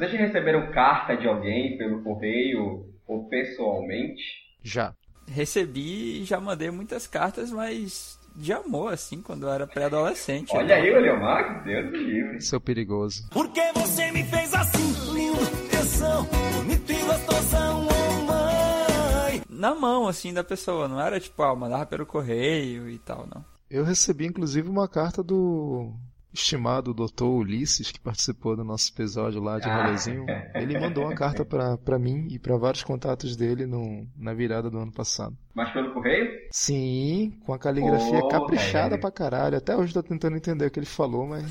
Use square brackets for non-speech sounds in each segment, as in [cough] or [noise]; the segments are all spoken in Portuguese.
Vocês já receberam carta de alguém pelo correio ou pessoalmente? Já. Recebi e já mandei muitas cartas, mas de amor, assim, quando eu era pré-adolescente. Olha aí, Leomar, Deus do livre. Seu perigoso. Por que você me fez assim, lindo, tensão, bonito e gostosão, oh mãe? Na mão, assim, da pessoa, não era tipo, ah, mandava pelo correio e tal, não. Eu recebi inclusive uma carta do estimado doutor Ulisses, que participou do nosso episódio lá de Ah. rolezinho. Ele mandou uma carta pra, pra mim e pra vários contatos dele no, na virada do ano passado. Mas pelo correio? Sim, com a caligrafia Pô, caprichada pra caralho. Até hoje tô tentando entender o que ele falou, mas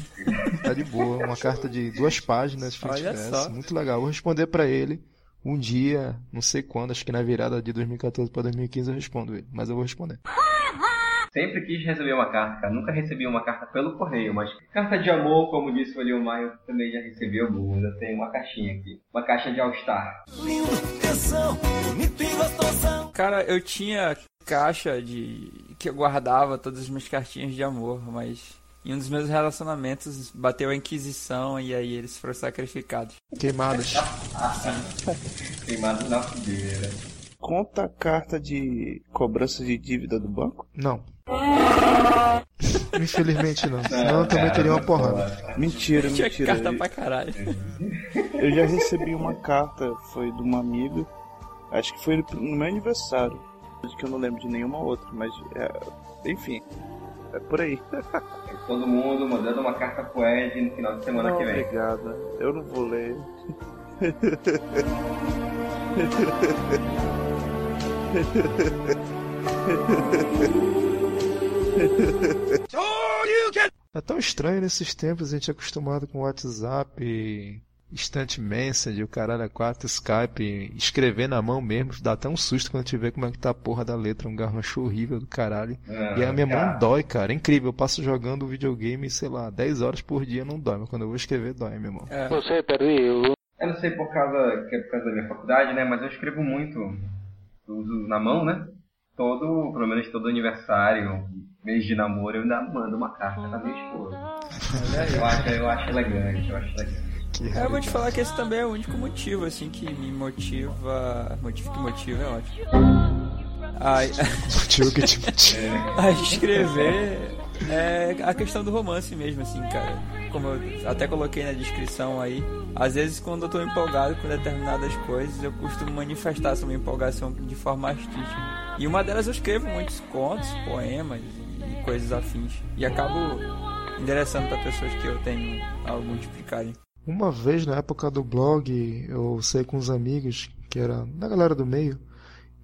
tá de boa. Uma carta de duas páginas, e Olha verso. só. Muito legal. Vou responder pra ele um dia, não sei quando, acho que na virada de 2014 pra 2015 eu respondo ele. Mas eu vou responder. Sempre quis receber uma carta, cara. Nunca recebi uma carta pelo correio, mas carta de amor, como disse o Leomar, eu também já recebi algumas. Eu tenho uma caixinha aqui. Uma caixa de All-Star. Lindo, tensão, bonito e gostosão. Cara, eu tinha caixa de. que eu guardava todas as minhas cartinhas de amor, mas. Em um dos meus relacionamentos bateu a Inquisição e aí eles foram sacrificados. Queimadas. [laughs] Queimado na fogueira. Conta a carta de cobrança de dívida do banco? Não. [laughs] Infelizmente não. Senão eu também teria uma porrada. Mentira, Tinha mentira. carta pra caralho. [laughs] Eu já recebi uma carta, foi de uma amiga. Acho que foi no meu aniversário. Acho que eu não lembro de nenhuma outra, mas é, enfim. É por aí. [laughs] Todo mundo mandando uma carta pro Ed no final de semana não, que vem. obrigada. Eu não vou ler. [laughs] É tão estranho nesses tempos a gente é acostumado com WhatsApp, Instant Message, o caralho a quatro, Skype, escrever na mão mesmo, dá até um susto quando a gente vê como é que tá a porra da letra, um garrancho horrível do caralho. Ah, e a minha cara. mão dói, cara, é incrível, eu passo jogando videogame, sei lá, 10 horas por dia não dói, mas quando eu vou escrever dói, meu irmão. É, Eu não sei por causa, que é por causa da minha faculdade, né? Mas eu escrevo muito. Eu uso na mão, né? Todo, pelo menos todo aniversário, mês de namoro, eu ainda mando uma carta pra minha esposa. Eu acho, eu acho elegante, eu acho elegante. É, eu vou te falar que esse também é o único motivo, assim, que me motiva. Motivo que motiva é ótimo. Ai, Motivo que te motiva. [laughs] a escrever é a questão do romance mesmo, assim, cara. Como eu até coloquei na descrição aí, às vezes quando eu tô empolgado com determinadas coisas, eu costumo manifestar essa minha empolgação de forma artística. E uma delas eu escrevo muitos contos, poemas coisas afins. E acabo endereçando para pessoas que eu tenho algum tipo de carinho. Uma vez na época do blog, eu saí com uns amigos, que era da galera do meio,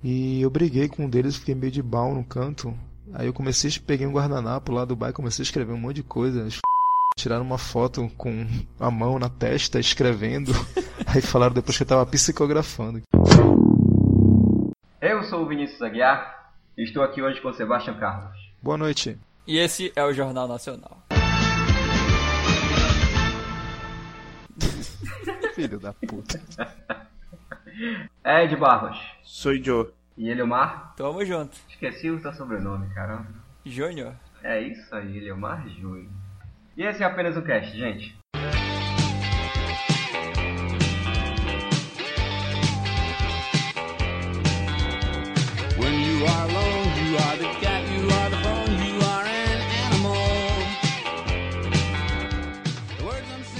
e eu briguei com um deles, fiquei meio de bal no canto. Aí eu comecei, peguei um guardanapo lá do bar e comecei a escrever um monte de coisa. [laughs] Tiraram uma foto com a mão na testa, escrevendo. [laughs] Aí falaram depois que eu tava psicografando. Eu sou o Vinícius Aguiar e estou aqui hoje com o Sebastião Carlos. Boa noite. E esse é o Jornal Nacional. [laughs] Filho da puta. Ed Barros. Sou Joe. E Eliomar? Tamo junto. Esqueci o seu sobrenome, caramba. Júnior. É isso aí, Eliomar Júnior. E esse é apenas o cast, gente. When you are alone,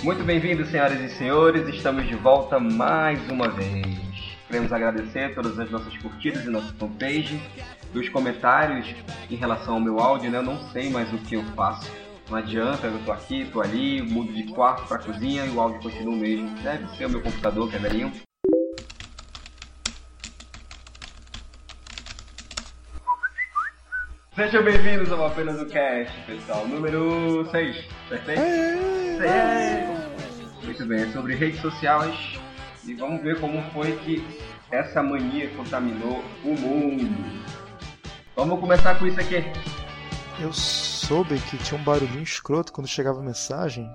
Muito bem-vindos, senhoras e senhores. Estamos de volta mais uma vez. Queremos agradecer todas as nossas curtidas e nossa fanpage, dos comentários em relação ao meu áudio, né? Eu não sei mais o que eu faço. Não adianta, eu tô aqui, tô ali, mudo de quarto pra cozinha e o áudio continua o mesmo. Deve ser o meu computador, que é velhinho. Sejam bem-vindos ao Apenas o Cast, pessoal. Número 6, perfeito? Seis. Muito bem, é sobre redes sociais e vamos ver como foi que essa mania contaminou o mundo. Vamos começar com isso aqui. Eu soube que tinha um barulhinho escroto quando chegava a mensagem.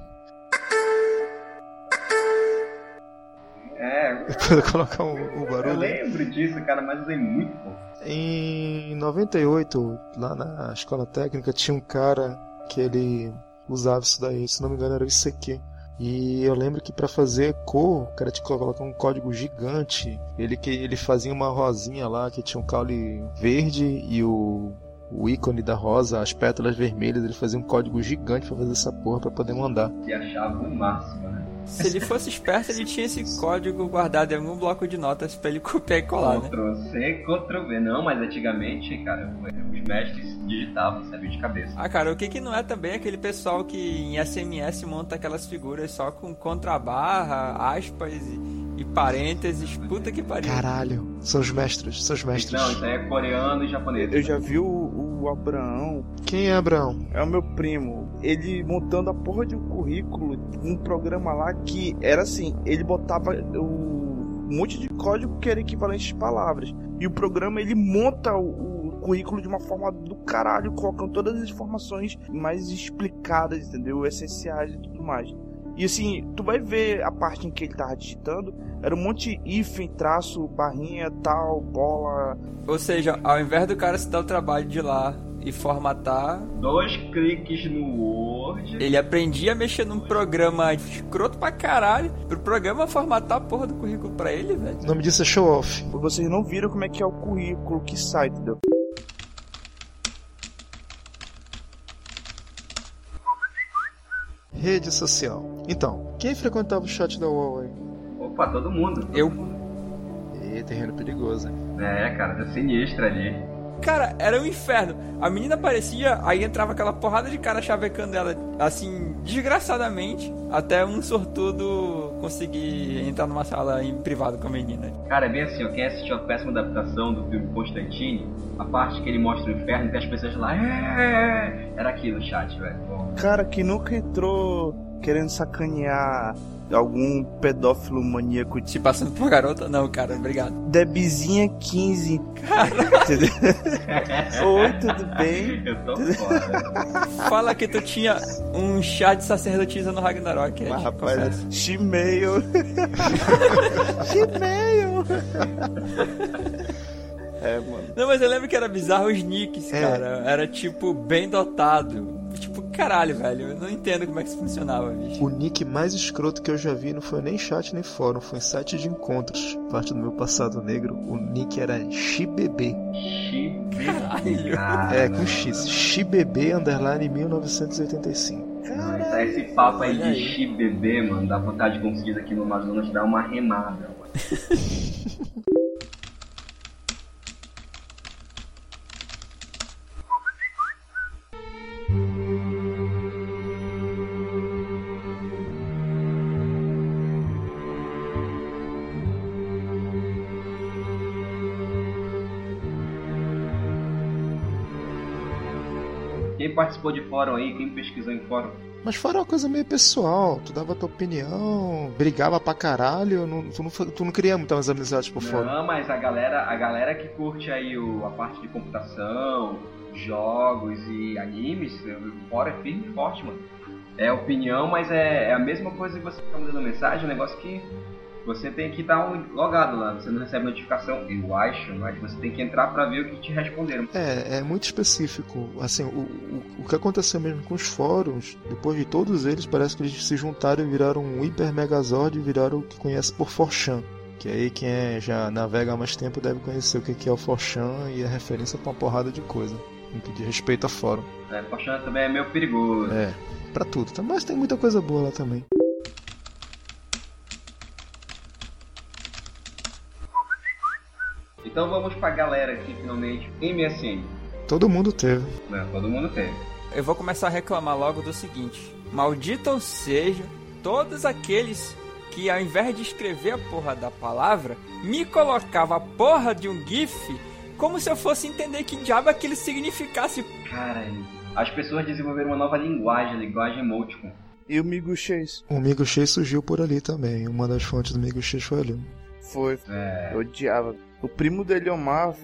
É, Depois eu colocar o, o eu barulho. lembro disso, cara, mas usei muito pouco. Em 98, lá na escola técnica, tinha um cara que ele usava isso daí, se não me engano era o ICQ. E eu lembro que pra fazer cor, o cara que colocar um código gigante. Ele que ele fazia uma rosinha lá que tinha um caule verde e o o ícone da rosa, as pétalas vermelhas, ele fazia um código gigante pra fazer essa porra pra poder mandar. E achava o máximo, né? Se ele fosse esperto, ele tinha esse código guardado em algum bloco de notas pra ele [laughs] copiar e colar, né? Ctrl C, Ctrl V. Não, mas antigamente, cara, os mestres digitavam, sabia de cabeça. Ah, cara, o que que não é também aquele pessoal que em SMS monta aquelas figuras só com contrabarra, aspas e, e parênteses? Puta que pariu. Caralho, são os mestres, são os mestres. Não, isso aí é coreano e japonês. Eu já vi o, o Abraão, Quem é Abraão? é o meu primo, ele montando a porra de um currículo, um programa lá que era assim, ele botava o um monte de código que era equivalente de palavras. E o programa ele monta o, o currículo de uma forma do caralho, colocando todas as informações mais explicadas, entendeu? Essenciais e tudo mais. E assim, tu vai ver a parte em que ele tava digitando, era um monte de hífen, traço, barrinha, tal, bola. Ou seja, ao invés do cara se dar o trabalho de ir lá e formatar, Dois cliques no Word. ele aprendia a mexer num programa escroto pra caralho, pro programa formatar a porra do currículo pra ele, velho. O nome disso é show off. Vocês não viram como é que é o currículo que sai, entendeu? Rede social. Então, quem frequentava o chat da UOL aí? Opa, todo mundo. Eu Ih, terreno perigoso, hein? É, cara, tá sinistro ali. Cara, era um inferno. A menina aparecia, aí entrava aquela porrada de cara chavecando ela, assim, desgraçadamente, até um sortudo conseguir entrar numa sala em privado com a menina. Cara, é bem assim, ó, quem assistiu a péssima adaptação do filme Constantine, a parte que ele mostra o inferno, tem as pessoas lá, é, era aquilo, chat, velho. Cara que nunca entrou querendo sacanear algum pedófilo maníaco Se passando por garota, não, cara, obrigado. Debizinha 15. Entendeu? [laughs] Oi, tudo bem? [laughs] eu tô fora. Fala que tu tinha um chá de sacerdotisa no Ragnarok, é, Mas, rapaz, Gmail. [laughs] Gmail. É, mano. Não, mas eu lembro que era bizarro os nicks, É. cara. Era tipo, bem dotado. Tipo, caralho, velho. Eu não entendo como é que isso funcionava, bicho. O nick mais escroto que eu já vi não foi nem chat nem fórum, foi em site de encontros. Parte do meu passado negro, o nick era xibebê. Xibebê. Cara, É, com X. xibebê underline 1985. Não, tá esse papo aí de xibebê, mano, dá vontade de conseguir aqui no Amazonas dar uma remada. [laughs] Quem participou de fórum aí, quem pesquisou em fórum? Mas fora uma coisa meio pessoal, tu dava tua opinião, brigava pra caralho, não- tu, não, tu não queria muitas amizades por fora. Não, mas a galera, a galera que curte aí o, a parte de computação, jogos e animes, o fórum é firme e forte, mano. É opinião, mas é, é a mesma coisa que você ficar mandando mensagem, um negócio que você tem que estar um- logado lá, você não recebe notificação, eu acho, mas você tem que entrar pra ver o que te responderam. É, é muito específico. Assim, o, o, o que aconteceu mesmo com os fóruns, depois de todos eles, parece que eles se juntaram e viraram um hiper megazord e viraram o que conhece por Forchan. Que aí quem é, já navega há mais tempo deve conhecer o que é o Forchan e é referência pra uma porrada de coisa. No que diz respeito a fórum. É, Fortuna também é meio perigoso. É, pra tudo. tá? Mas tem muita coisa boa lá também. Então vamos pra galera aqui finalmente. MSN, Todo mundo teve. né? Todo mundo teve. Eu vou começar a reclamar logo do seguinte: Maldito seja todos aqueles que ao invés de escrever a porra da palavra, me colocava a porra de um GIF como se eu fosse entender que diabo aquilo significasse. Caralho. As pessoas desenvolveram uma nova linguagem, a linguagem emoticon. E o Migo Chase? O Migo X surgiu por ali também. Uma das fontes do Migo X foi ali. Foi. É. Eu odiava. O primo dele, Omar,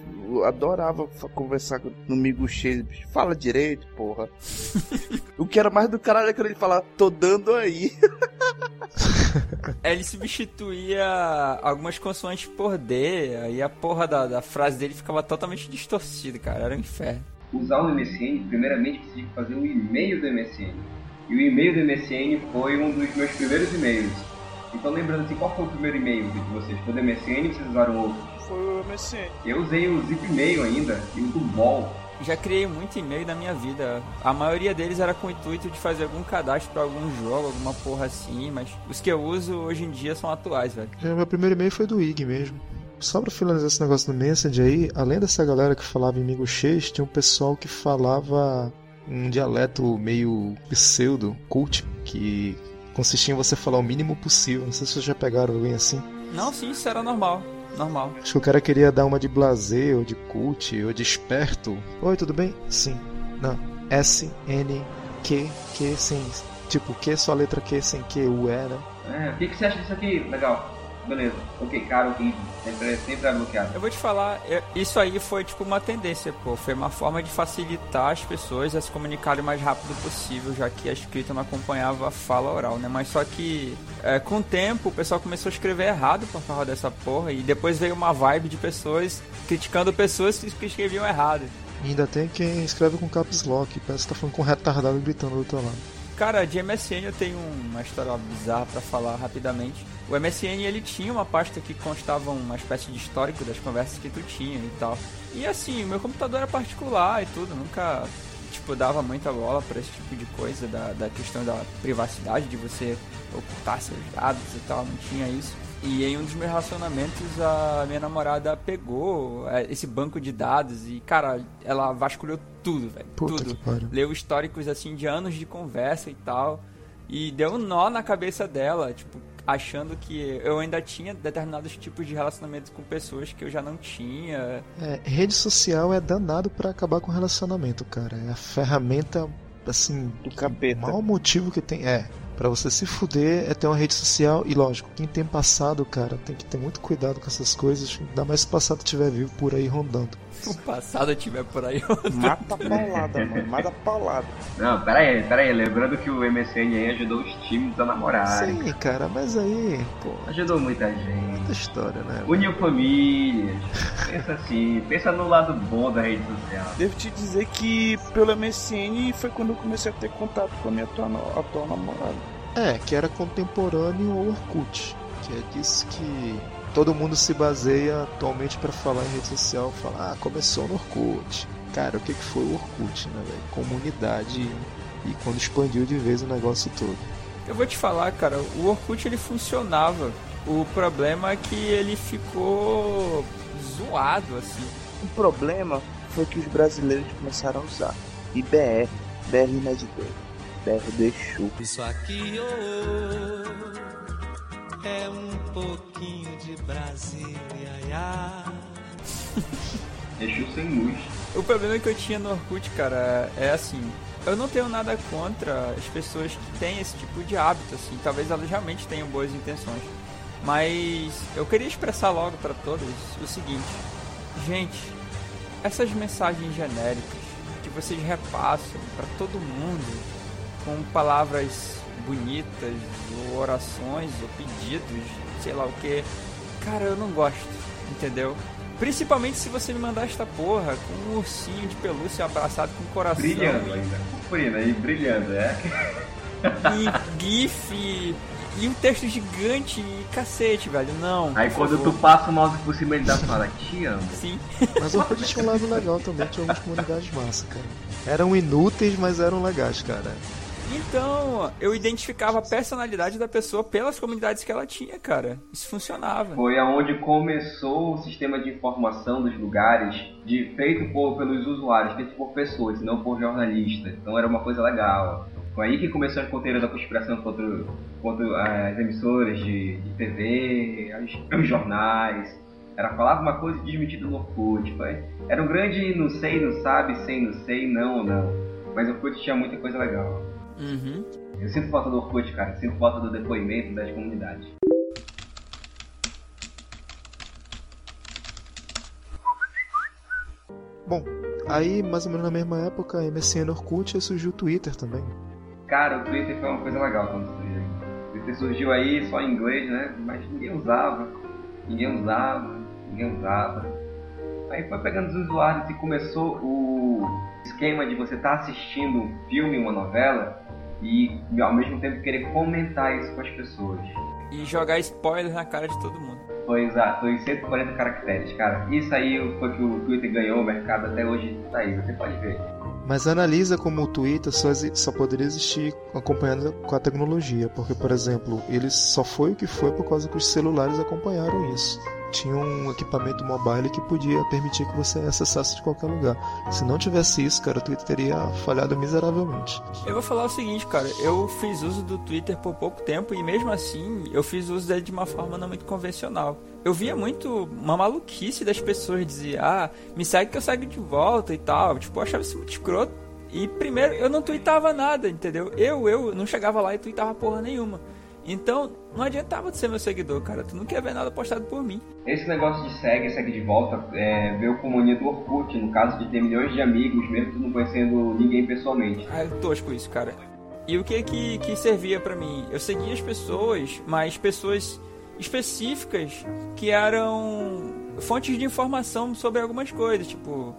adorava conversar com- no Migo Chase. Bicho, Fala direito, porra. [laughs] o que era mais do caralho é quando ele falava, tô dando aí. Ele substituía algumas consoantes por D, aí a porra da, da frase dele ficava totalmente distorcida, cara. Era um inferno. Usar o MSN, primeiramente você tinha que fazer o e-mail do MSN. E o e-mail do MSN foi um dos meus primeiros e-mails. Então lembrando assim, qual foi o primeiro e-mail de vocês? Foi do MSN ou vocês usaram outro? Foi o MSN. Eu usei o Zipmail ainda e o do Ball. Já criei muito e-mail na minha vida. A maioria deles era com o intuito de fazer algum cadastro pra algum jogo, alguma porra assim, mas os que eu uso hoje em dia são atuais, velho. Já meu primeiro e-mail foi do IG mesmo. Só pra finalizar esse negócio do Messenger aí, além dessa galera que falava em Mingoxês, tinha um pessoal que falava um dialeto meio pseudo, cult, que consistia em você falar o mínimo possível. Não sei se vocês já pegaram alguém assim. Não, sim, isso era normal. Normal. Acho que o cara queria dar uma de blazer, ou de cult, ou de esperto. Oi, tudo bem? Sim. Não. S, N, Q, Q sem. Tipo, Q só a letra Q sem Q, U, E, né? É, o que, que você acha disso aqui? Legal. Beleza. Ok, cara, ok. Sempre, sempre é bloqueado. Eu vou te falar, é- isso aí foi tipo uma tendência, pô. Foi uma forma de facilitar as pessoas a se comunicarem o mais rápido possível, já que a escrita não acompanhava a fala oral, né? Mas só que é, com o tempo o pessoal começou a escrever errado por causa dessa porra, e depois veio uma vibe de pessoas criticando pessoas que escreviam errado. E ainda tem quem escreve com caps lock, parece que tá falando com um retardado gritando do outro lado. Cara, de MSN eu tenho uma história bizarra pra falar rapidamente. O MSN ele tinha uma pasta que constava uma espécie de histórico das conversas que tu tinha e tal. E assim, o meu computador era particular e tudo, nunca tipo dava muita bola pra esse tipo de coisa da, da questão da privacidade de você ocultar seus dados e tal, não tinha isso. E em um dos meus relacionamentos a minha namorada pegou é, esse banco de dados e cara, ela vasculhou tudo, velho, tudo leu históricos assim de anos de conversa e tal. E deu um nó na cabeça dela, tipo, achando que eu ainda tinha determinados tipos de relacionamentos com pessoas que eu já não tinha. É, rede social é danado pra acabar com relacionamento, cara. É a ferramenta, assim, Do capeta. o maior motivo que tem. É, pra você se fuder é ter uma rede social. E lógico, quem tem passado, cara, tem que ter muito cuidado com essas coisas. Ainda mais se o passado estiver vivo por aí rondando. Se o passado tiver por aí. Mata a paulada, mano. Mata a paulada. Não, pera aí, pera aí. Lembrando que o MSN aí ajudou os times a namorarem. Sim, cara, mas aí, pô, Ajudou muita gente. muita história, né? Uniu famílias. Pensa assim, pensa no lado bom da rede social. Devo te dizer que pelo MSN foi quando eu comecei a ter contato com a minha atual, atual namorada. É, que era contemporâneo ao Orkut, que é disso que todo mundo se baseia atualmente pra falar em rede social, falar, ah, começou no Orkut. Cara, o que que foi o Orkut, né, velho? Comunidade e quando expandiu de vez o negócio todo. Eu vou te falar, cara, o Orkut ele funcionava. O problema é que ele ficou zoado, assim. O problema foi que os brasileiros começaram a usar. E BR, BR não é de Deus. BR deixou. Isso aqui oh, é um pouquinho de Brasília. ia. Deixou sem luz. O problema que eu tinha no Orkut, cara, é assim. Eu não tenho nada contra as pessoas que têm esse tipo de hábito, assim. Talvez elas realmente tenham boas intenções. Mas eu queria expressar logo pra todos o seguinte: gente, essas mensagens genéricas que vocês repassam pra todo mundo com palavras bonitas, ou orações, ou pedidos, sei lá o que, cara, eu não gosto, entendeu? Principalmente se você me mandar esta porra com um ursinho de pelúcia abraçado com um coração Brilhando e- ainda. Purina aí, brilhando, é. e GIF e, e um texto gigante e cacete, velho. Não. Aí quando favor. tu passa o mouse por cima ele dá fala, te amo. Sim. Mas o Orkut tinha um lado legal também, tinha algumas comunidades massa, cara. Eram inúteis, mas eram legais, cara. Então, eu identificava a personalidade da pessoa pelas comunidades que ela tinha, cara. Isso funcionava. Foi aonde começou o sistema de informação dos lugares, de feito por, pelos usuários, feito por pessoas, e não por jornalistas. Então era uma coisa legal. Foi aí que começou as ponteiras da conspiração contra, contra as emissoras de, de TV, as- os jornais. Era falava uma coisa e desmentido no Orkut. Foi. Era um grande não sei, não sabe, sei, não sei, não ou não. Mas o Orkut tinha muita coisa legal. Uhum. Eu sinto falta do Orkut, cara. Sinto falta do depoimento das comunidades. Bom, aí mais ou menos na mesma época, MSN Orkut, aí surgiu o Twitter também. Cara, o Twitter foi uma coisa legal quando surgiu. O Twitter surgiu aí só em inglês, né? Mas ninguém usava. Ninguém usava. Ninguém usava. Aí foi pegando os usuários e começou o esquema de você estar assistindo um filme, uma novela, e ao mesmo tempo querer comentar isso com as pessoas. E jogar spoilers na cara de todo mundo. Foi exato, foi 140 caracteres, cara. Isso aí foi que o Twitter ganhou o mercado até hoje tá aí, você pode ver. Mas analisa como o Twitter só, só poderia existir acompanhando com a tecnologia, porque, por exemplo, ele só foi o que foi por causa que os celulares acompanharam isso. Tinha um equipamento mobile que podia permitir que você acessasse de qualquer lugar. Se não tivesse isso, cara, o Twitter teria falhado miseravelmente. Eu vou falar o seguinte, cara, eu fiz uso do Twitter por pouco tempo e mesmo assim eu fiz uso dele de uma forma não muito convencional. Eu via muito uma maluquice das pessoas dizer, ah, me segue que eu segue de volta e tal. Tipo, eu achava isso muito escroto. E primeiro, eu não tweetava nada, entendeu? Eu, eu não chegava lá e tweetava porra nenhuma. Então, não adiantava de ser meu seguidor, cara. Tu não quer ver nada postado por mim. Esse negócio de segue, segue de volta, é, veio com mania do Orkut, no caso de ter milhões de amigos, mesmo tu não conhecendo ninguém pessoalmente. Ah, é tosco isso, cara. E o que que, que servia pra mim? Eu seguia as pessoas, mas pessoas específicas que eram fontes de informação sobre algumas coisas, tipo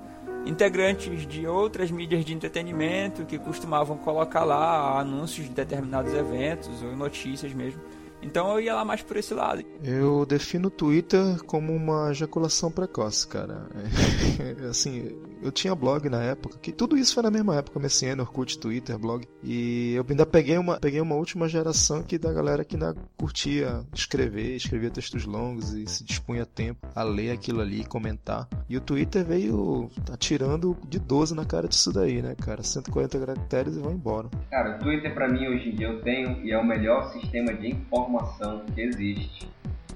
integrantes de outras mídias de entretenimento que costumavam colocar lá anúncios de determinados eventos ou notícias mesmo. Então eu ia lá mais por esse lado. Eu defino o Twitter como uma ejaculação precoce, cara. [laughs] assim, eu tinha blog na época, que tudo isso foi na mesma época, MSN, Orkut, Twitter, blog. E eu ainda peguei uma, peguei uma última geração que da galera que ainda curtia escrever, escrevia textos longos e se dispunha tempo a ler aquilo ali, comentar. E o Twitter veio atirando de 12 na cara disso daí, né, cara? 140 caracteres e vai embora. Cara, o Twitter pra mim hoje em dia eu tenho e é o melhor sistema de informação que existe.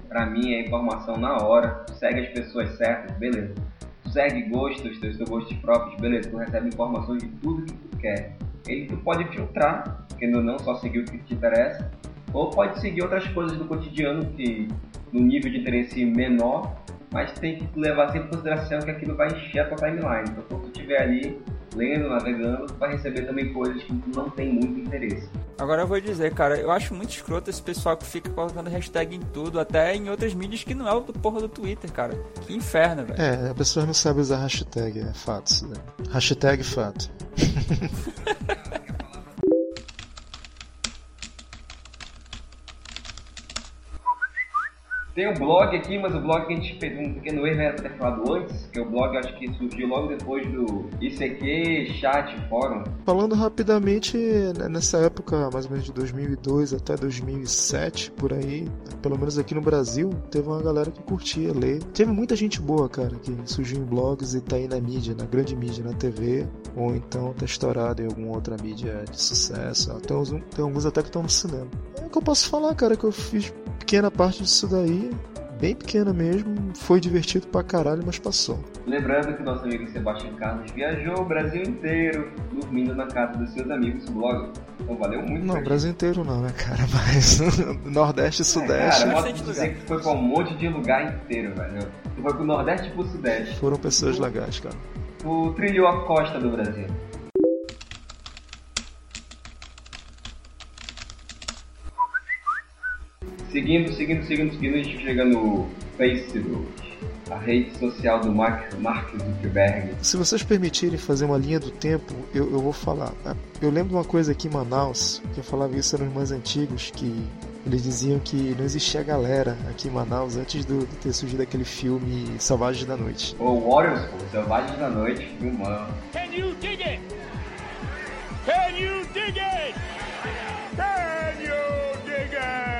Pra mim é informação na hora, segue as pessoas certas, beleza. Segue gostos, teus gostos próprios, beleza. Tu recebe informações de tudo que tu quer. Ele tu pode filtrar, querendo ou não, só seguir o que te interessa. Ou pode seguir outras coisas do cotidiano que no nível de interesse menor, mas tem que levar sempre em consideração que aquilo vai encher a tua timeline. Então quando tu estiver ali lendo, navegando, tu vai receber também coisas que tu não tem muito interesse. Agora eu vou dizer, cara, eu acho muito escroto esse pessoal que fica colocando hashtag em tudo, até em outras mídias que não é o do porra do Twitter, cara. Que inferno, velho. É, a pessoa não sabe usar hashtag, é fato. isso daí. Hashtag fato. [laughs] Tem o blog aqui, mas o blog que a gente fez um pequeno erro era ter falado antes, que o blog acho que surgiu logo depois do ICQ, chat, fórum. Falando rapidamente, né, nessa época, mais ou menos de 2002 até 2007, por aí, pelo menos aqui no Brasil, teve uma galera que curtia ler. Teve muita gente boa, cara, que surgiu em blogs e tá aí na mídia, na grande mídia, na TV, ou então tá estourado em alguma outra mídia de sucesso. Tem, tem alguns até que estão no cinema. É o que eu posso falar, cara, que eu fiz pequena parte disso daí, bem pequena mesmo, foi divertido pra caralho, mas passou. Lembrando que nosso amigo Sebastião Carlos viajou o Brasil inteiro dormindo na casa dos seus amigos no blog. Então valeu muito. Não, Brasil inteiro não, né, cara? [laughs] Mas Nordeste e gente. Sudeste Cara, Bastante posso dizer lugar. que tu foi pra um monte de lugar inteiro, velho. Tu foi pro Nordeste e pro Sudeste. foram pessoas legais, cara. Tu trilhou a costa do Brasil. Seguindo, seguindo, seguindo, seguindo, a gente chega no Facebook, a rede social do Mark, Mark Zuckerberg. Se vocês permitirem fazer uma linha do tempo, eu, eu vou falar. Eu lembro de uma coisa aqui em Manaus, que eu falava isso eram os mais antigos, que eles diziam que não existia galera aqui em Manaus antes do, de ter surgido aquele filme Selvagens da Noite. O Warriors, pô, Selvagens da Noite, filmão. Can you dig it? Can you dig it? Can you dig it?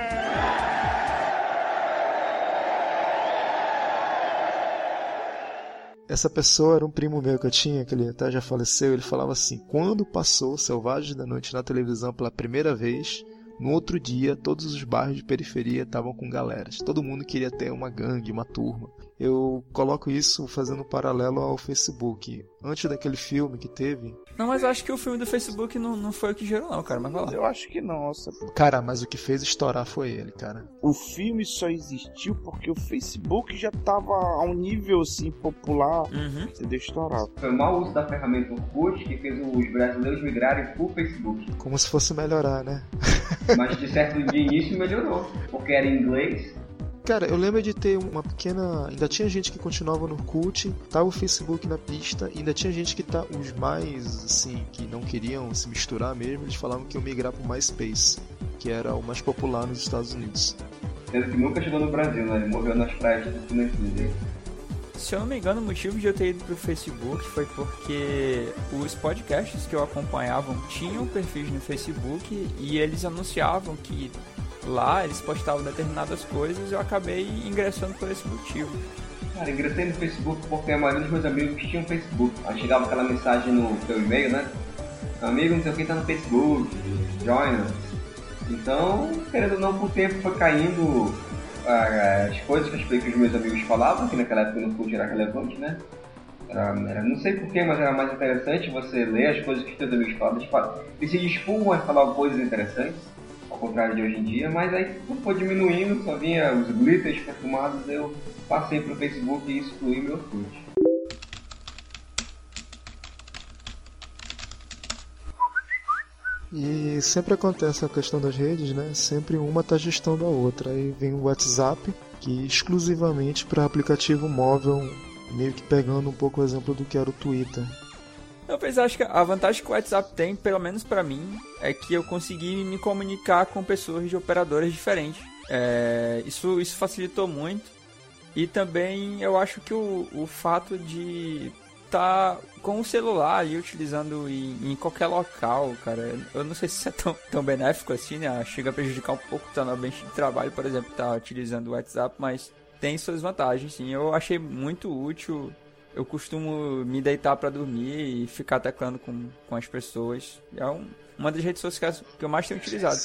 Essa pessoa era um primo meu que eu tinha, que ele até já faleceu. Ele falava assim: quando passou Selvagens da Noite na televisão pela primeira vez, no outro dia todos os bairros de periferia estavam com galeras. Todo mundo queria ter uma gangue, uma turma. Eu coloco isso fazendo um paralelo ao Facebook. Antes daquele filme que teve, Não, mas eu acho que o filme do Facebook não, não foi o que gerou, não, cara. Mas vai lá. Eu acho que não, nossa. cara, mas o que fez estourar foi ele, cara. O filme só existiu porque o Facebook já tava a um nível assim popular. Uhum. Você deixa estourar. Foi o mau uso da ferramenta Orkut que fez os brasileiros migrarem pro Facebook. Como se fosse melhorar, né? Mas de certo de início melhorou, porque era em inglês Cara, eu lembro de ter uma pequena. Ainda tinha gente que continuava no Cult, tava o Facebook na pista, e ainda tinha gente que tá. Os mais, assim, que não queriam se misturar mesmo, eles falavam que iam migrar pro MySpace, que era o mais popular nos Estados Unidos. Sendo que nunca chegou no Brasil, né? Ele morreu nas praias do Tunisia. Se eu não me engano, o motivo de eu ter ido pro Facebook foi porque os podcasts que eu acompanhava tinham perfis no Facebook e eles anunciavam que lá eles postavam determinadas coisas e eu acabei ingressando por esse motivo. Cara, ingressei no Facebook porque a maioria dos meus amigos tinham Facebook. Aí chegava aquela mensagem no teu e-mail, né? Amigo, não sei quem tá no Facebook, join us. Então, querendo ou não, com o tempo foi caindo ah, as coisas que, que os meus amigos falavam, que naquela época no Cult era relevante, né? Era, era- não sei porquê, mas era mais interessante você ler as coisas que os teus amigos falam, eles se dispõem a falar coisas interessantes, contrário de hoje em dia, mas aí tudo foi diminuindo, só vinha os glitters perfumados, eu passei pro Facebook e excluí meu Cult. E sempre acontece a questão das redes, né? Sempre uma tá gestando a outra. Aí vem o WhatsApp, que exclusivamente para aplicativo móvel, meio que pegando um pouco o exemplo do que era o Twitter. Pois acho que a vantagem que o WhatsApp tem, pelo menos pra mim, é que eu consegui me comunicar com pessoas de operadoras diferentes. É, isso, isso facilitou muito. E também eu acho que o, o fato de estar com o celular ali utilizando em, em qualquer local, cara, eu não sei se isso é tão, tão benéfico assim, né? Chega a prejudicar um pouco tá no ambiente de trabalho, por exemplo, tá utilizando o WhatsApp, mas tem suas vantagens, sim. Eu achei muito útil eu costumo me deitar pra dormir e ficar teclando com, com as pessoas. É um- uma das redes sociais que eu mais tenho utilizado.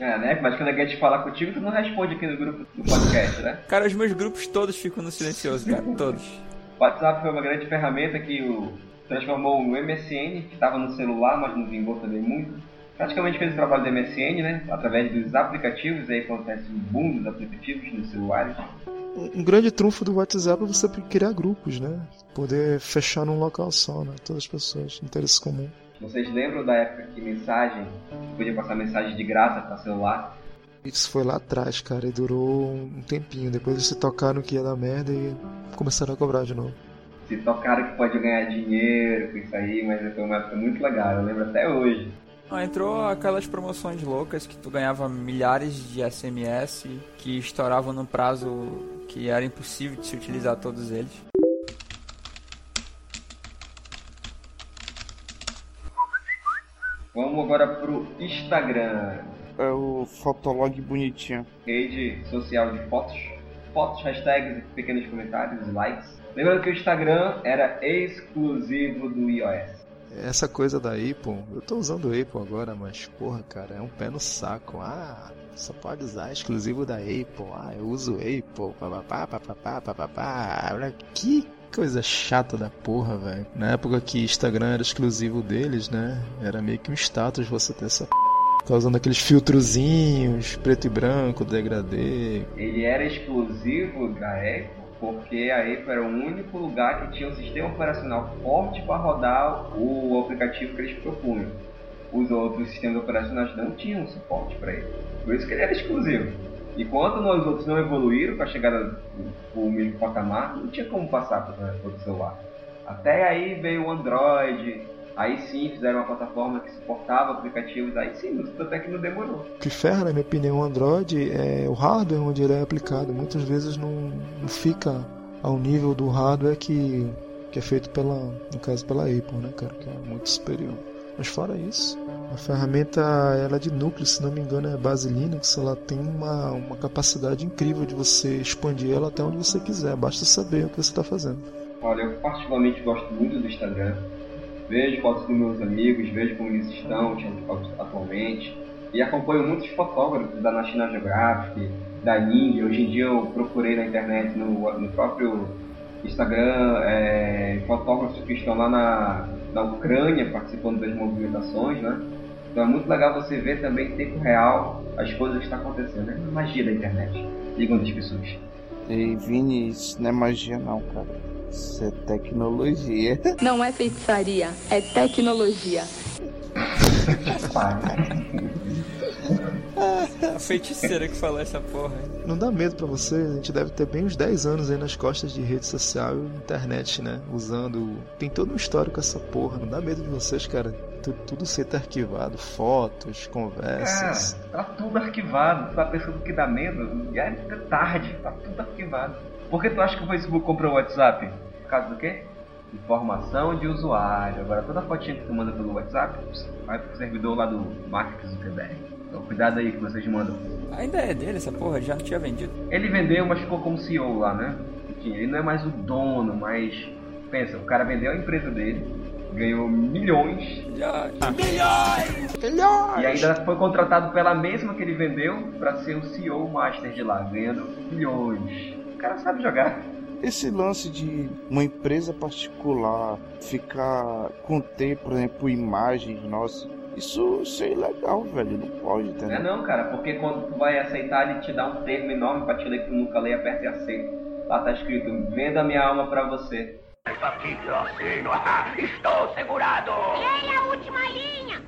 É, né? Mas quando alguém te falar contigo, tu não responde aqui no grupo do podcast, né? Cara, os meus grupos todos ficam no silencioso, cara. Todos. O WhatsApp foi uma grande ferramenta que o transformou o MSN, que estava no celular, mas não vingou também muito. Praticamente fez o trabalho do MSN, né? Através dos aplicativos, aí acontece o boom dos aplicativos nos celulares. Um grande trunfo do WhatsApp é você criar grupos, né? Poder fechar num local só, né? Todas as pessoas, interesse comum. Vocês lembram da época que mensagem, podia passar mensagem de graça para celular? Isso foi lá atrás, cara, e durou um tempinho. Depois eles se tocaram que ia dar merda e começaram a cobrar de novo. Se tocaram que pode ganhar dinheiro com isso aí, mas foi uma época muito legal, eu lembro até hoje. Ah, entrou aquelas promoções loucas que tu ganhava milhares de SMS que estouravam no prazo que era impossível de se utilizar todos eles. Vamos agora pro Instagram, É o fotolog bonitinho. rede social de fotos, fotos, hashtags, pequenos comentários, likes. Lembrando que o Instagram era exclusivo do iOS. Essa coisa da Apple, eu tô usando Apple agora, mas porra, cara, é um pé no saco. Ah, só pode usar exclusivo da Apple. Ah, eu uso Apple. Papapá, papapá, papapá. Olha que coisa chata da porra, velho. Na época que Instagram era exclusivo deles, né? Era meio que um status você ter essa p. Usando aqueles filtrozinhos, preto e branco, degradê. Ele era exclusivo da Apple porque a Apple era o único lugar que tinha um sistema operacional forte para rodar o aplicativo que eles propunham. Os outros sistemas operacionais não tinham suporte para ele. Por isso que ele era exclusivo. E quando nós outros não evoluíram para chegar ao mesmo patamar, não tinha como passar para o celular. Até aí veio o Android, aí sim fizeram uma plataforma que suportava aplicativos, aí sim, até que não demorou. O que ferra, na minha opinião, o Android é o hardware onde ele é aplicado. Muitas vezes não, não fica ao nível do hardware que, que é feito pela, no caso, pela Apple, né, cara, que é muito superior. Mas fora isso, a ferramenta ela é de núcleo, se não me engano, é base Linux. Ela tem uma, uma capacidade incrível de você expandir ela até onde você quiser. Basta saber o que você está fazendo. Olha, eu particularmente gosto muito do Instagram. Vejo fotos dos meus amigos, vejo como eles estão, atualmente. E acompanho muitos fotógrafos da National Geographic, da Ning. Hoje em dia eu procurei na internet, no, no próprio Instagram, é, fotógrafos que estão lá na, na Ucrânia participando das movimentações, né? Então é muito legal você ver também em tempo real as coisas que estão acontecendo. É a magia da internet, segundo as pessoas. E Vini, isso não é magia não, cara. Isso é tecnologia. [laughs] Não é feitiçaria, é tecnologia. A feiticeira que falou essa porra. Não dá medo pra você? A gente deve ter bem uns 10 anos aí nas costas de rede social e internet, né? Usando. Tem todo um histórico essa porra. Não dá medo de vocês, cara? Tu- Tudo ser tá arquivado, fotos, conversas. Cara, tá tudo arquivado. Tá pensando que dá medo? Já é tarde, tá tudo arquivado. Por que tu acha que o Facebook comprou o WhatsApp? Por causa do quê? Informação de usuário. Agora toda fotinha que tu manda pelo WhatsApp vai pro servidor lá do Mark Zuckerberg. Então cuidado aí que vocês mandam. Ainda é dele essa porra, já não tinha vendido. Ele vendeu, mas ficou como CEO lá, né? Enfim, ele não é mais o dono, mas. Pensa, o cara vendeu a empresa dele, ganhou milhões Já, e ainda foi contratado pela mesma que ele vendeu pra ser o CEO master de lá, ganhando milhões. O cara sabe jogar. Esse lance de uma empresa particular ficar conter, por exemplo, imagens nossas, isso, isso é ilegal, velho. Não pode, Não é entendeu? não, cara, porque quando tu vai aceitar, ele te dá um termo enorme pra te ler que tu nunca lê, aperta e aceita. Lá tá escrito, venda minha alma pra você. aqui que eu assino. [laughs] Estou segurado. Leia a última linha.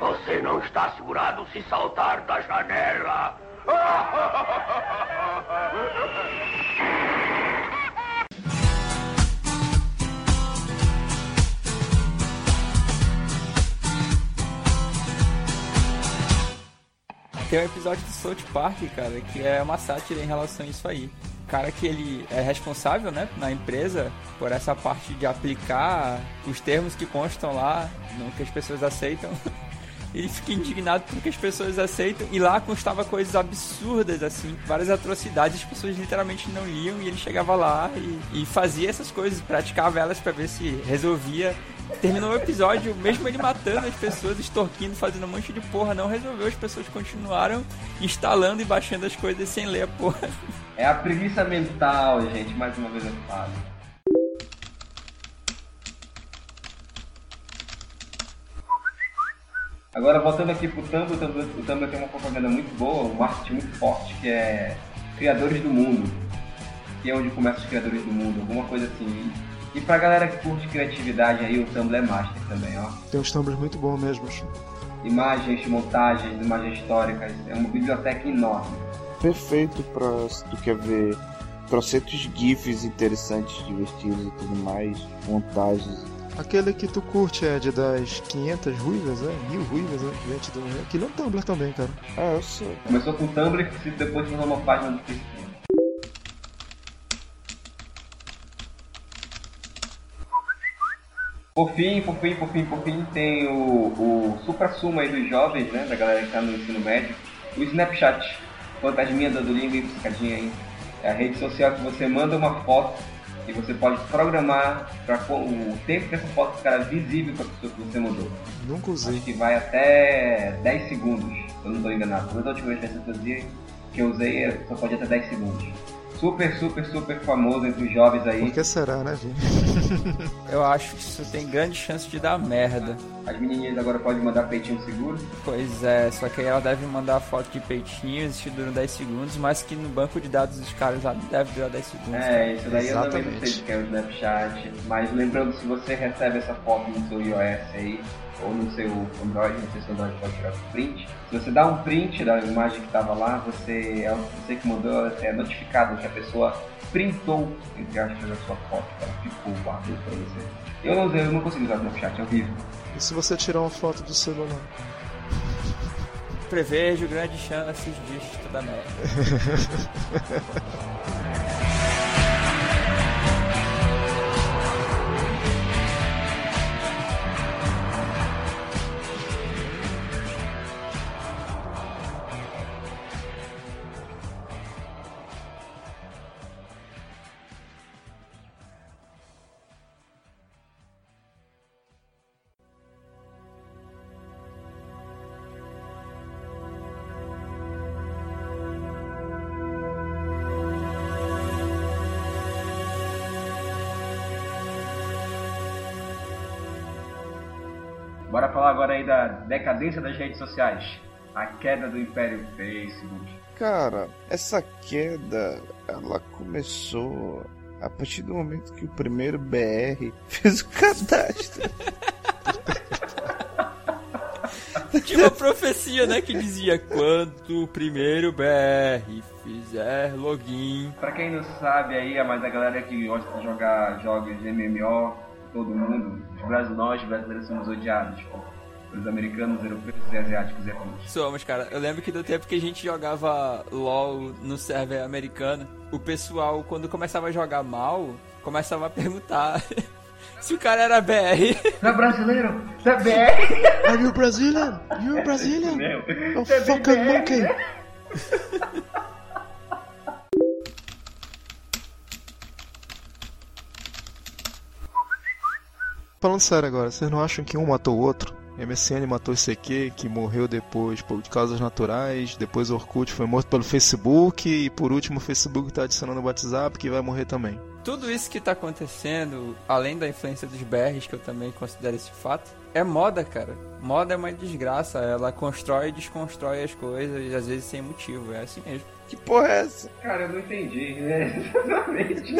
Você não está segurado se saltar da janela. Tem um episódio do South Park, cara, que é uma sátira em relação a isso aí. Cara que ele é responsável, né, na empresa por essa parte de aplicar os termos que constam lá, no que as pessoas aceitam. [laughs] Ele fica indignado porque as pessoas aceitam e lá constava coisas absurdas, assim, várias atrocidades, as pessoas literalmente não liam e ele chegava lá e, e fazia essas coisas, praticava elas pra ver se resolvia. Terminou o episódio, mesmo ele matando as pessoas, extorquindo, fazendo um monte de porra, não resolveu, as pessoas continuaram instalando e baixando as coisas sem ler a porra. É a preguiça mental, gente, mais uma vez eu falo. Agora, voltando aqui pro Tumblr, o Tumblr, o Tumblr tem uma propaganda muito boa, um marketing muito forte, que é Criadores do Mundo. Que é onde começam os Criadores do Mundo, alguma coisa assim. E pra galera que curte criatividade aí, o Tumblr é master também, ó. Tem uns tumblers muito bons mesmo. Imagens, montagens, imagens históricas, é uma biblioteca enorme. Perfeito pra se tu quer ver trocentos GIFs interessantes, divertidos e tudo mais, montagens. Aquele que tu curte, Ed, das 500 ruivas, é? Mil ruivas, né? Gente, do... Aquilo é um Tumblr também, cara. Ah, eu sei. Começou com o Tumblr, e depois tornou uma página do Facebook. Por fim, por fim, por fim, por fim, tem o, o supra-sumo aí dos jovens, né, da galera que tá no ensino médio, o Snapchat. Fantasminha dando língua e piscadinha aí. É a rede social que você manda uma foto e você pode programar para o tempo que essa foto ficará visível para a pessoa que você mandou. Nunca usei. Acho que vai até 10 segundos, se eu não estou enganado. Toda a última vez que eu usei, que eu usei só pode até 10 segundos. Super, super, super famoso entre os jovens aí. Por que será, né, gente? Eu acho que isso tem grande chance de dar merda. As menininhas agora podem mandar peitinho seguro. Pois é, só que aí ela deve mandar foto de peitinhos que duram 10 segundos, mas que no banco de dados dos caras lá deve durar 10 segundos. É, isso daí eu também não sei Exatamente. o que é o Snapchat. Mas lembrando, se você recebe essa foto no seu iOS aí, ou no seu Android, não sei se o Android pode tirar print. Se você dá um print da imagem que estava lá, você, é você que mandou, é notificado que a pessoa printou, entre aspas, a sua foto, ela ficou, guardou pra você. Eu não, eu não consigo usar o Snapchat, é horrível. E se você tirar uma foto do celular? Prevejo grandes chances disso toda merda. [laughs] Bora falar agora aí da decadência das redes sociais. A queda do império Facebook. Cara, essa queda, ela começou a partir do momento que o primeiro BR [laughs] fez o cadastro. [laughs] Tinha uma profecia, né, que dizia quando o primeiro BR fizer login. Pra quem não sabe aí, é mais a galera que gosta de jogar jogos de MMO, todo mundo, nós brasileiros somos odiados pô, pelos americanos, europeus e asiáticos e japoneses. Somos, cara. Eu lembro que do tempo que a gente jogava LOL no server americano, o pessoal, quando começava a jogar mal, começava a perguntar [laughs] se o cara era BR. Você é brasileiro? Você é BR? Are you Brazilian? You Brazilian? Meu, Oh, é fucking monkey! [laughs] Falando sério agora, vocês não acham que um matou o outro? MSN matou esse aqui, que morreu depois por de causas naturais, depois o Orkut foi morto pelo Facebook e por último o Facebook tá adicionando o WhatsApp que vai morrer também. Tudo isso que tá acontecendo, além da influência dos BRs, que eu também considero esse fato, é moda, cara. Moda é uma desgraça. Ela constrói e desconstrói as coisas, às vezes sem motivo. É assim mesmo. Que porra é essa? Cara, eu não entendi, né? Exatamente.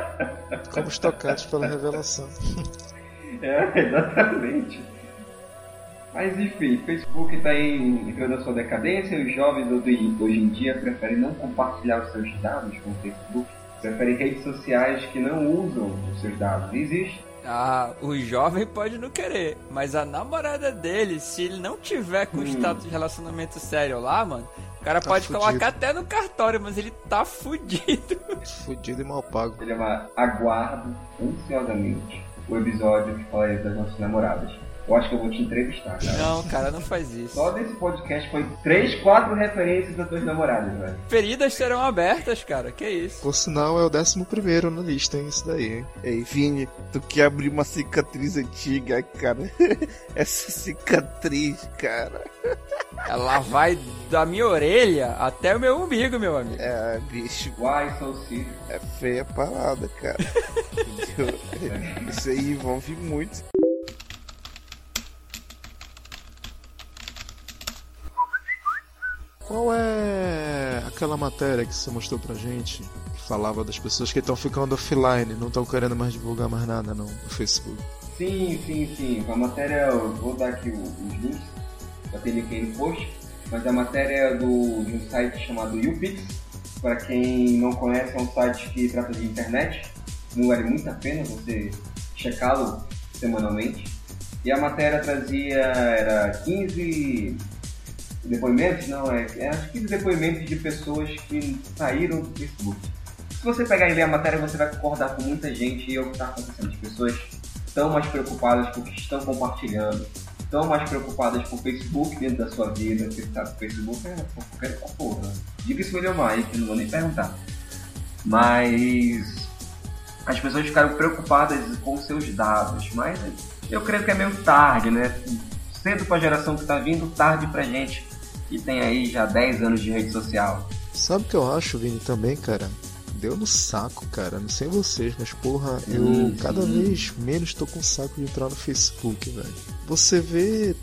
[laughs] Como tocados pela revelação. [laughs] [laughs] É, exatamente. Mas enfim, Facebook está entrando na sua decadência e os jovens hoje hoje em dia preferem não compartilhar os seus dados com o Facebook, preferem redes sociais que não usam os seus dados. Existe. Ah, o jovem pode não querer, mas a namorada dele, se ele não tiver com status de relacionamento sério lá, mano, o cara pode fudido. colocar até no cartório, mas ele tá [laughs] fudido. Fudido e mal pago. Se chama Aguardo ansiosamente o episódio que fala das nossas namoradas. Eu acho que eu vou te entrevistar, cara. Não, cara, não faz isso. Só desse podcast foi três, quatro referências das tuas namoradas, velho. Feridas serão abertas, cara. Que isso? Por sinal, é o 11 primeiro na lista, hein? Isso daí, hein? Ei, Vini, tu quer abrir uma cicatriz antiga, cara? [laughs] Essa cicatriz, cara. Ela vai da minha orelha até o meu umbigo, meu amigo. É, bicho, Why so serious? é feia a parada, cara. Entendeu? [laughs] Isso aí envolve muito. Qual é aquela matéria que você mostrou pra gente que falava das pessoas que estão ficando offline, não estão querendo mais divulgar mais nada no, no Facebook? Sim, sim, sim. A matéria, eu vou dar aqui o- os links, aí no post, mas a matéria é do, de um site chamado YouPix. Para quem não conhece, é um site que trata de internet. Não vale muito a pena você checá-lo semanalmente. E a matéria trazia, era 15 depoimentos, não, é, é acho que 15 depoimentos de pessoas que saíram do Facebook. Se você pegar e ler a matéria, você vai concordar com muita gente e é o que está acontecendo. As pessoas estão mais preocupadas com o que estão compartilhando, estão mais preocupadas com o Facebook dentro da sua vida, porque sabe o Facebook é qualquer porra. Diga isso melhor mais, que não vou nem perguntar. Mas as pessoas ficaram preocupadas com seus dados, mas eu creio que é meio tarde, né? Cedo para a geração que está vindo, tarde pra gente que tem aí já 10 anos de rede social. Sabe o que eu acho, Vini, também, cara? Deu no saco, cara. Não sei vocês, mas porra, eu Sim, cada vez menos tô com saco de entrar no Facebook, velho. Você vê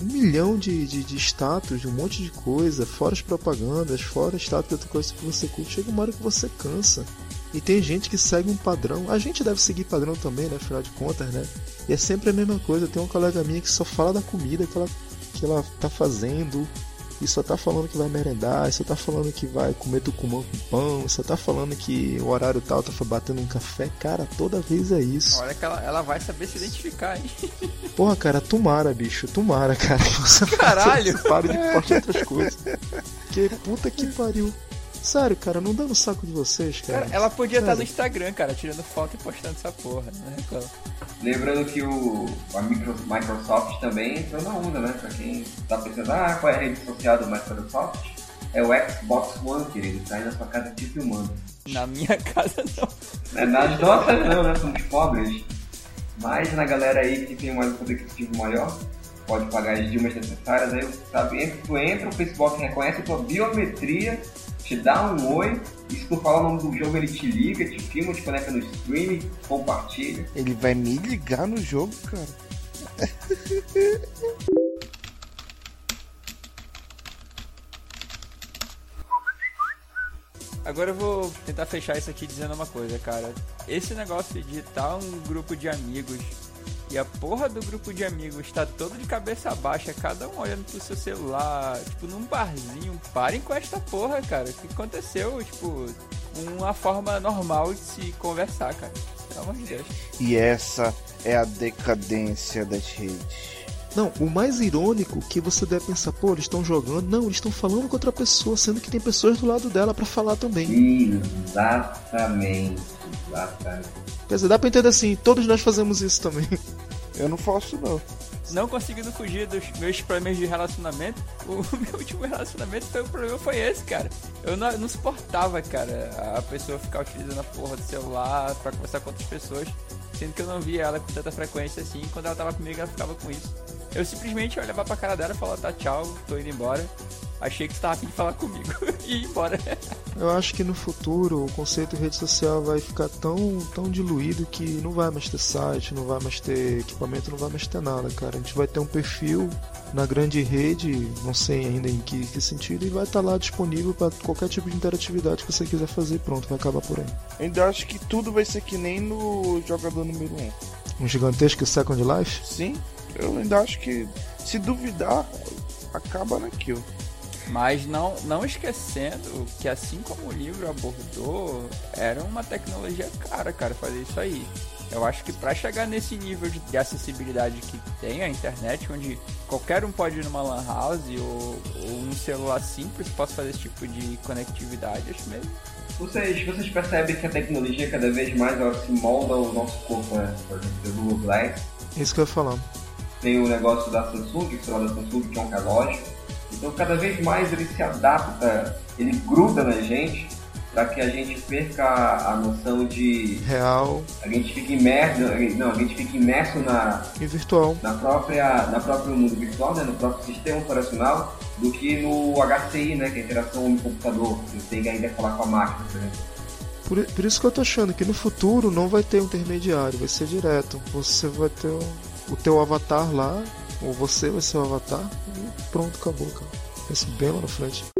um milhão de, de, de status, de um monte de coisa, fora as propagandas, fora status de outra coisa que você curte. Chega uma hora que você cansa. E tem gente que segue um padrão. A gente deve seguir padrão também, né? Afinal de contas, né? E é sempre a mesma coisa. Tem uma colega minha que só fala da comida que ela, que ela tá fazendo. E só tá falando que vai merendar, só tá falando que vai comer tucumã com pão, só tá falando que o horário tal tá batendo um café. Cara, toda vez é isso. Olha que ela, ela vai saber se identificar, hein? [laughs] Porra, cara, tomara, bicho, tomara, cara. [laughs] Você Caralho! pare de postar [laughs] outras coisas. Que puta que pariu. Sério, cara, não dá no saco de vocês, cara. Cara, ela podia estar no. Instagram, cara, tirando foto e postando essa porra, né? Reclama. Lembrando que o, a Micro- Microsoft também entrou na onda, né? Pra quem tá pensando, ah, qual é a rede social do Microsoft? É o Xbox One, querido. Tá aí na sua casa te filmando. Na minha [laughs] casa não. É nas nossas não, né? Somos pobres. Mas na galera aí que tem mais um poder aquisitivo maior, pode pagar as dimas necessárias, aí sabe, entra, tu entra, o Facebook reconhece a tua biometria, te dá um oi, e se tu fala o nome do jogo, ele te liga, te filma, te conecta no streaming, compartilha. Ele vai me ligar no jogo, cara. [laughs] Agora eu vou tentar fechar isso aqui dizendo uma coisa, cara. Esse negócio de estar um grupo de amigos e a porra do grupo de amigos está todo de cabeça baixa, cada um olhando pro seu celular, tipo, num barzinho. Parem com esta porra, cara. O que aconteceu? Tipo, uma forma normal de se conversar, cara. Pelo amor de Deus. E essa é a decadência das redes. Não, o mais irônico que você deve pensar, pô, eles estão jogando. Não, eles estão falando com outra pessoa, sendo que tem pessoas do lado dela pra falar também. Exatamente. Exatamente. Quer dizer, dá pra entender assim, todos nós fazemos isso também. [laughs] Eu não faço não. Não conseguindo fugir dos meus problemas de relacionamento, o [laughs] meu último relacionamento foi o problema foi esse, cara. Eu não, não suportava, cara, a pessoa ficar utilizando a porra do celular pra conversar com outras pessoas, sendo que eu não via ela com tanta frequência assim. Quando ela tava comigo, ela ficava com isso. Eu simplesmente olhava pra cara dela e falava, tá, tchau, tô indo embora. Achei que você tava afim de falar comigo [laughs] e ir embora. Eu acho que no futuro o conceito de rede social vai ficar tão, tão diluído que não vai mais ter site, não vai mais ter equipamento, não vai mais ter nada, cara. A gente vai ter um perfil na grande rede, não sei ainda em que, que sentido, e vai estar lá disponível para qualquer tipo de interatividade que você quiser fazer. Pronto, vai acabar por aí. Ainda acho que tudo vai ser que nem no jogador número 1. Um gigantesco Second Life? Sim, eu ainda acho que se duvidar, acaba naquilo. Mas não, não esquecendo que assim como o livro abordou, era uma tecnologia cara, cara, fazer isso aí. Eu acho que para chegar nesse nível de, de, acessibilidade que tem a internet, onde qualquer um pode ir numa lan house ou, ou um celular simples possa fazer esse tipo de conectividade, acho mesmo. Vocês, vocês percebem que a tecnologia cada vez mais ela se molda ao nosso corpo, né? Por exemplo, o Google Glass. Isso que eu ia falar. Tem o negócio da Samsung, o celular da Samsung que é um relógio. Então cada vez mais ele se adapta, ele gruda na gente para que a gente perca a noção de real. A gente fica imerso, não, a gente fica imerso na e virtual, na própria, na próprio mundo virtual, né, no próprio sistema operacional, do que no HCI, né, que é a interação homem-computador, que você tem ainda falar com a máquina, por exemplo. Por, por, isso que eu tô achando que no futuro não vai ter um intermediário, vai ser direto. Você vai ter o, o teu avatar lá, ou você vai ser o avatar, e pronto, acabou, cara. Pensa bem lá na frente.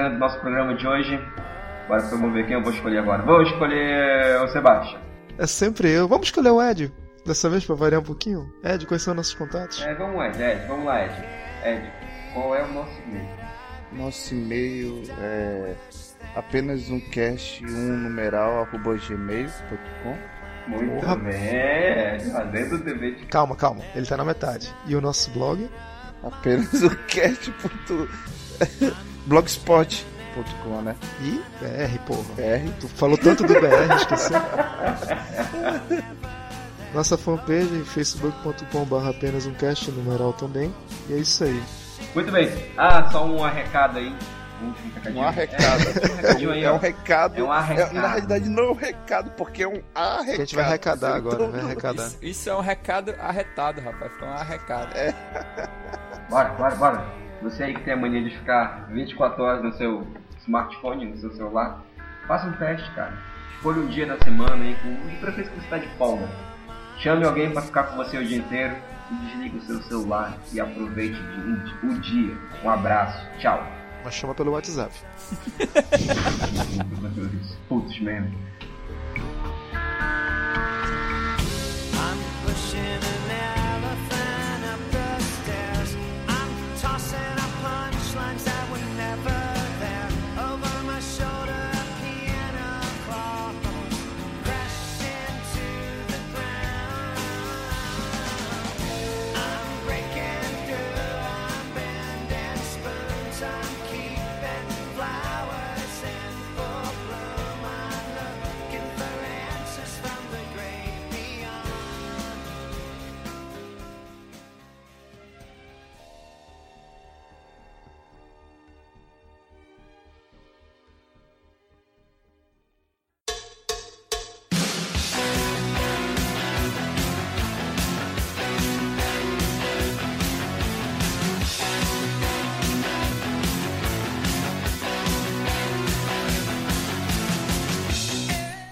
Encerrando nosso programa de hoje, bora promover quem eu vou escolher agora. Vou escolher o Sebastião. É sempre eu. Vamos escolher o Ed. Dessa vez pra variar um pouquinho. Ed, quais são nossos contatos? É, vamos Ed, Ed, vamos lá, Ed. Ed, qual é o nosso e-mail? Nosso e-mail é apenas um cast um numeral arroba gmail.com Muito Porra. bem, Ed, fazendo o dever de... Calma, calma, ele tá na metade. E o nosso blog? Apenas um cast. blogspot .com, né? E BR, porra. BR. Tu falou tanto do BR, esqueceu? [laughs] Nossa fanpage facebook.com.br apenas um cast numeral também. E é isso aí. Muito bem. Ah, só um recado aí. Um arrecado. É, é um recado. É um arrecado. É, na realidade não é um recado, porque é um arrecado. A gente vai arrecadar agora, vai arrecadar. Isso, isso, é um recado arretado, rapaz. Ficou um arrecado. É. Bora, bora, bora. Você aí que tem a mania de ficar 24 horas no seu smartphone, no seu celular, faça um teste, cara. Escolha um dia da semana aí, com de preferência que você está de folga. Chame alguém para ficar com você o dia inteiro e desligue o seu celular e aproveite o dia. Um abraço, tchau. Mas chama pelo WhatsApp. [laughs] Putz, mesmo.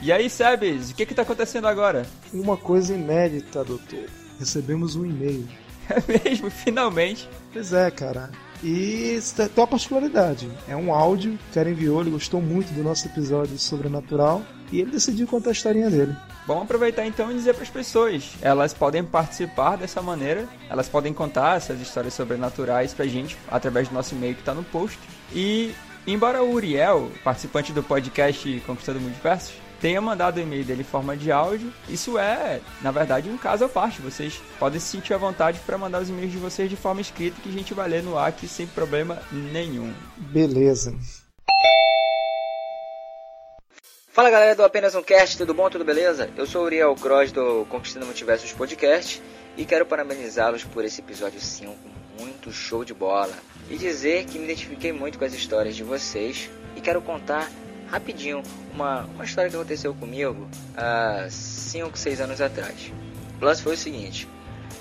E aí, Sebes, o que que tá acontecendo agora? Uma coisa inédita, doutor. Recebemos um e-mail. [laughs] É mesmo, finalmente. Pois é, cara. E isso tem uma particularidade. É um áudio que o cara enviou, ele gostou muito do nosso episódio sobrenatural e ele decidiu contar a historinha dele. Vamos aproveitar então e dizer para as pessoas. Elas podem participar dessa maneira, elas podem contar essas histórias sobrenaturais pra gente através do nosso e-mail que tá no post. E embora o Uriel, participante do podcast Conquistando Multiversos, tenha mandado o e-mail dele em forma de áudio, isso é, na verdade, um caso à parte. Vocês podem se sentir à vontade para mandar os e-mails de vocês de forma escrita que a gente vai ler no ar aqui sem problema nenhum. Beleza. Fala galera do Apenas um Cast, tudo bom, tudo beleza? Eu sou o Uriel Cross do Conquistando Multiversos Podcast e quero parabenizá-los por esse episódio 5 muito show de bola e dizer que me identifiquei muito com as histórias de vocês e quero contar rapidinho uma, uma história que aconteceu comigo há 5, 6 anos atrás. O lance foi o seguinte,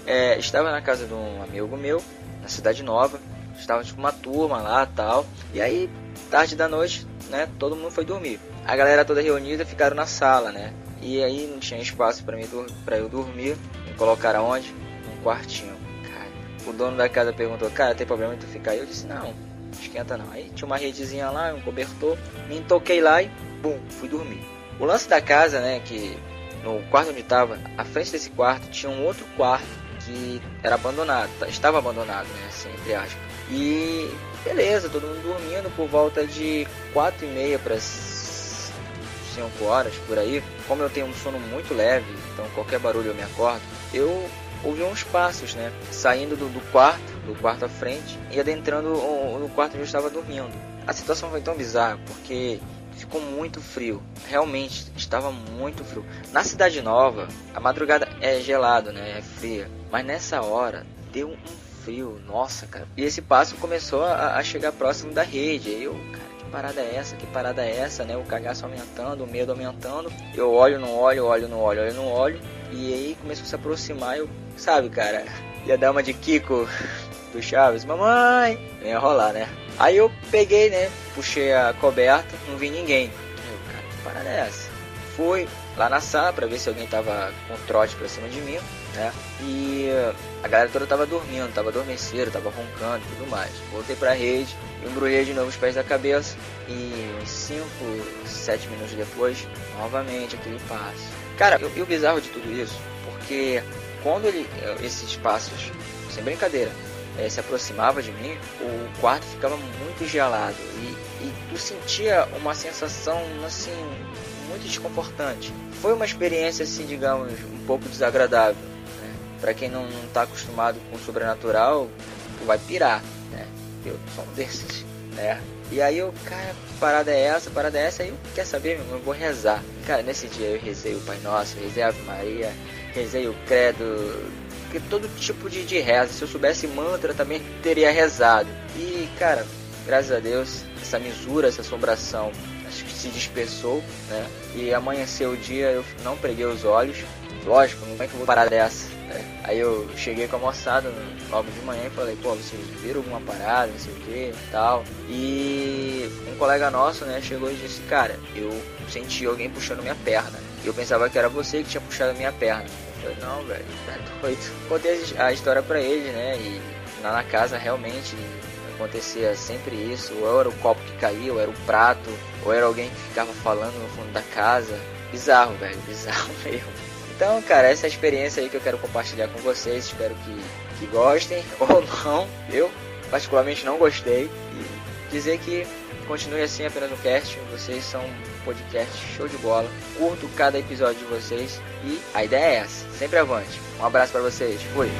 é, estava na casa de um amigo meu, na Cidade Nova, estava com uma turma lá tal, e aí, tarde da noite, né, todo mundo foi dormir. A galera toda reunida ficaram na sala, né, e aí não tinha espaço para mim para eu dormir, me colocaram aonde? Num quartinho. O dono da casa perguntou, cara, tem problema em tu ficar aí? Eu disse, não, esquenta não. Aí tinha uma redezinha lá, um cobertor, me toquei lá e bum, fui dormir. O lance da casa, né, que no quarto onde estava, à frente desse quarto tinha um outro quarto que era abandonado, estava abandonado, né, assim, entre aspas. E beleza, todo mundo dormindo por volta de quatro e meia para 5 horas por aí. Como eu tenho um sono muito leve, então qualquer barulho eu me acordo, eu ouvi uns passos, né? Saindo do, do quarto, do quarto à frente, e adentrando o, no quarto onde eu estava dormindo. A situação foi tão bizarra porque ficou muito frio. Realmente estava muito frio. Na cidade nova, a madrugada é gelado, né? É fria. Mas nessa hora deu um frio, nossa, cara. E esse passo começou a, a chegar próximo da rede. Aí eu, cara, que parada é essa? Que parada é essa, né? O cagaço aumentando, o medo aumentando. Eu olho, não olho, olho, não olho, olho, não olho. E aí começou a se aproximar. Eu, sabe, cara, ia dar uma de Kiko do Chaves, mamãe, ia rolar, né? Aí eu peguei, né? Puxei a coberta, não vi ninguém. Eu, cara, que parada é essa? Fui lá na sala pra ver se alguém tava com trote pra cima de mim, né? E a galera toda tava dormindo, tava adormecendo, tava roncando e tudo mais. Voltei pra rede, embrulhei de novo os pés da cabeça e uns 5, 7 minutos depois, novamente aquele passo. Cara, e o bizarro de tudo isso, porque quando ele, esses passos, sem brincadeira, é, se aproximava de mim, o quarto ficava muito gelado e, e tu sentia uma sensação assim muito desconfortante. Foi uma experiência assim, digamos, um pouco desagradável. Né? Para quem não está acostumado com o sobrenatural, tu vai pirar, né? Eu sou um desses, né? E aí eu, cara, parada é essa, parada é essa, aí eu, quer saber, meu irmão, eu vou rezar. Cara, nesse dia eu rezei o Pai Nosso, rezei a Ave Maria, rezei o Credo, porque todo tipo de, de reza. Se eu soubesse mantra, também teria rezado. E, cara, graças a Deus, essa misura, essa assombração, acho que se dispersou, né? E amanheceu o dia, eu não preguei os olhos. Lógico, como é que eu vou parar dessa? Né? Aí eu cheguei com a moçada logo de manhã e falei, pô, vocês viram alguma parada, não sei o que tal. E um colega nosso, né, chegou e disse, cara, eu senti alguém puxando minha perna. E eu pensava que era você que tinha puxado minha perna. Eu falei, não, velho, tá doido. [laughs] Contei a história pra ele, né? E lá na casa realmente acontecia sempre isso. Ou era o copo que caía, ou era o prato, ou era alguém que ficava falando no fundo da casa. Bizarro, velho, bizarro [laughs] mesmo. Então, cara, essa é experiência aí que eu quero compartilhar com vocês. Espero que, que gostem [laughs] ou não. Eu, particularmente, não gostei. E dizer que continue assim apenas no cast. Vocês são um podcast show de bola. Curto cada episódio de vocês. E a ideia é essa. Sempre avante. Um abraço para vocês. Fui.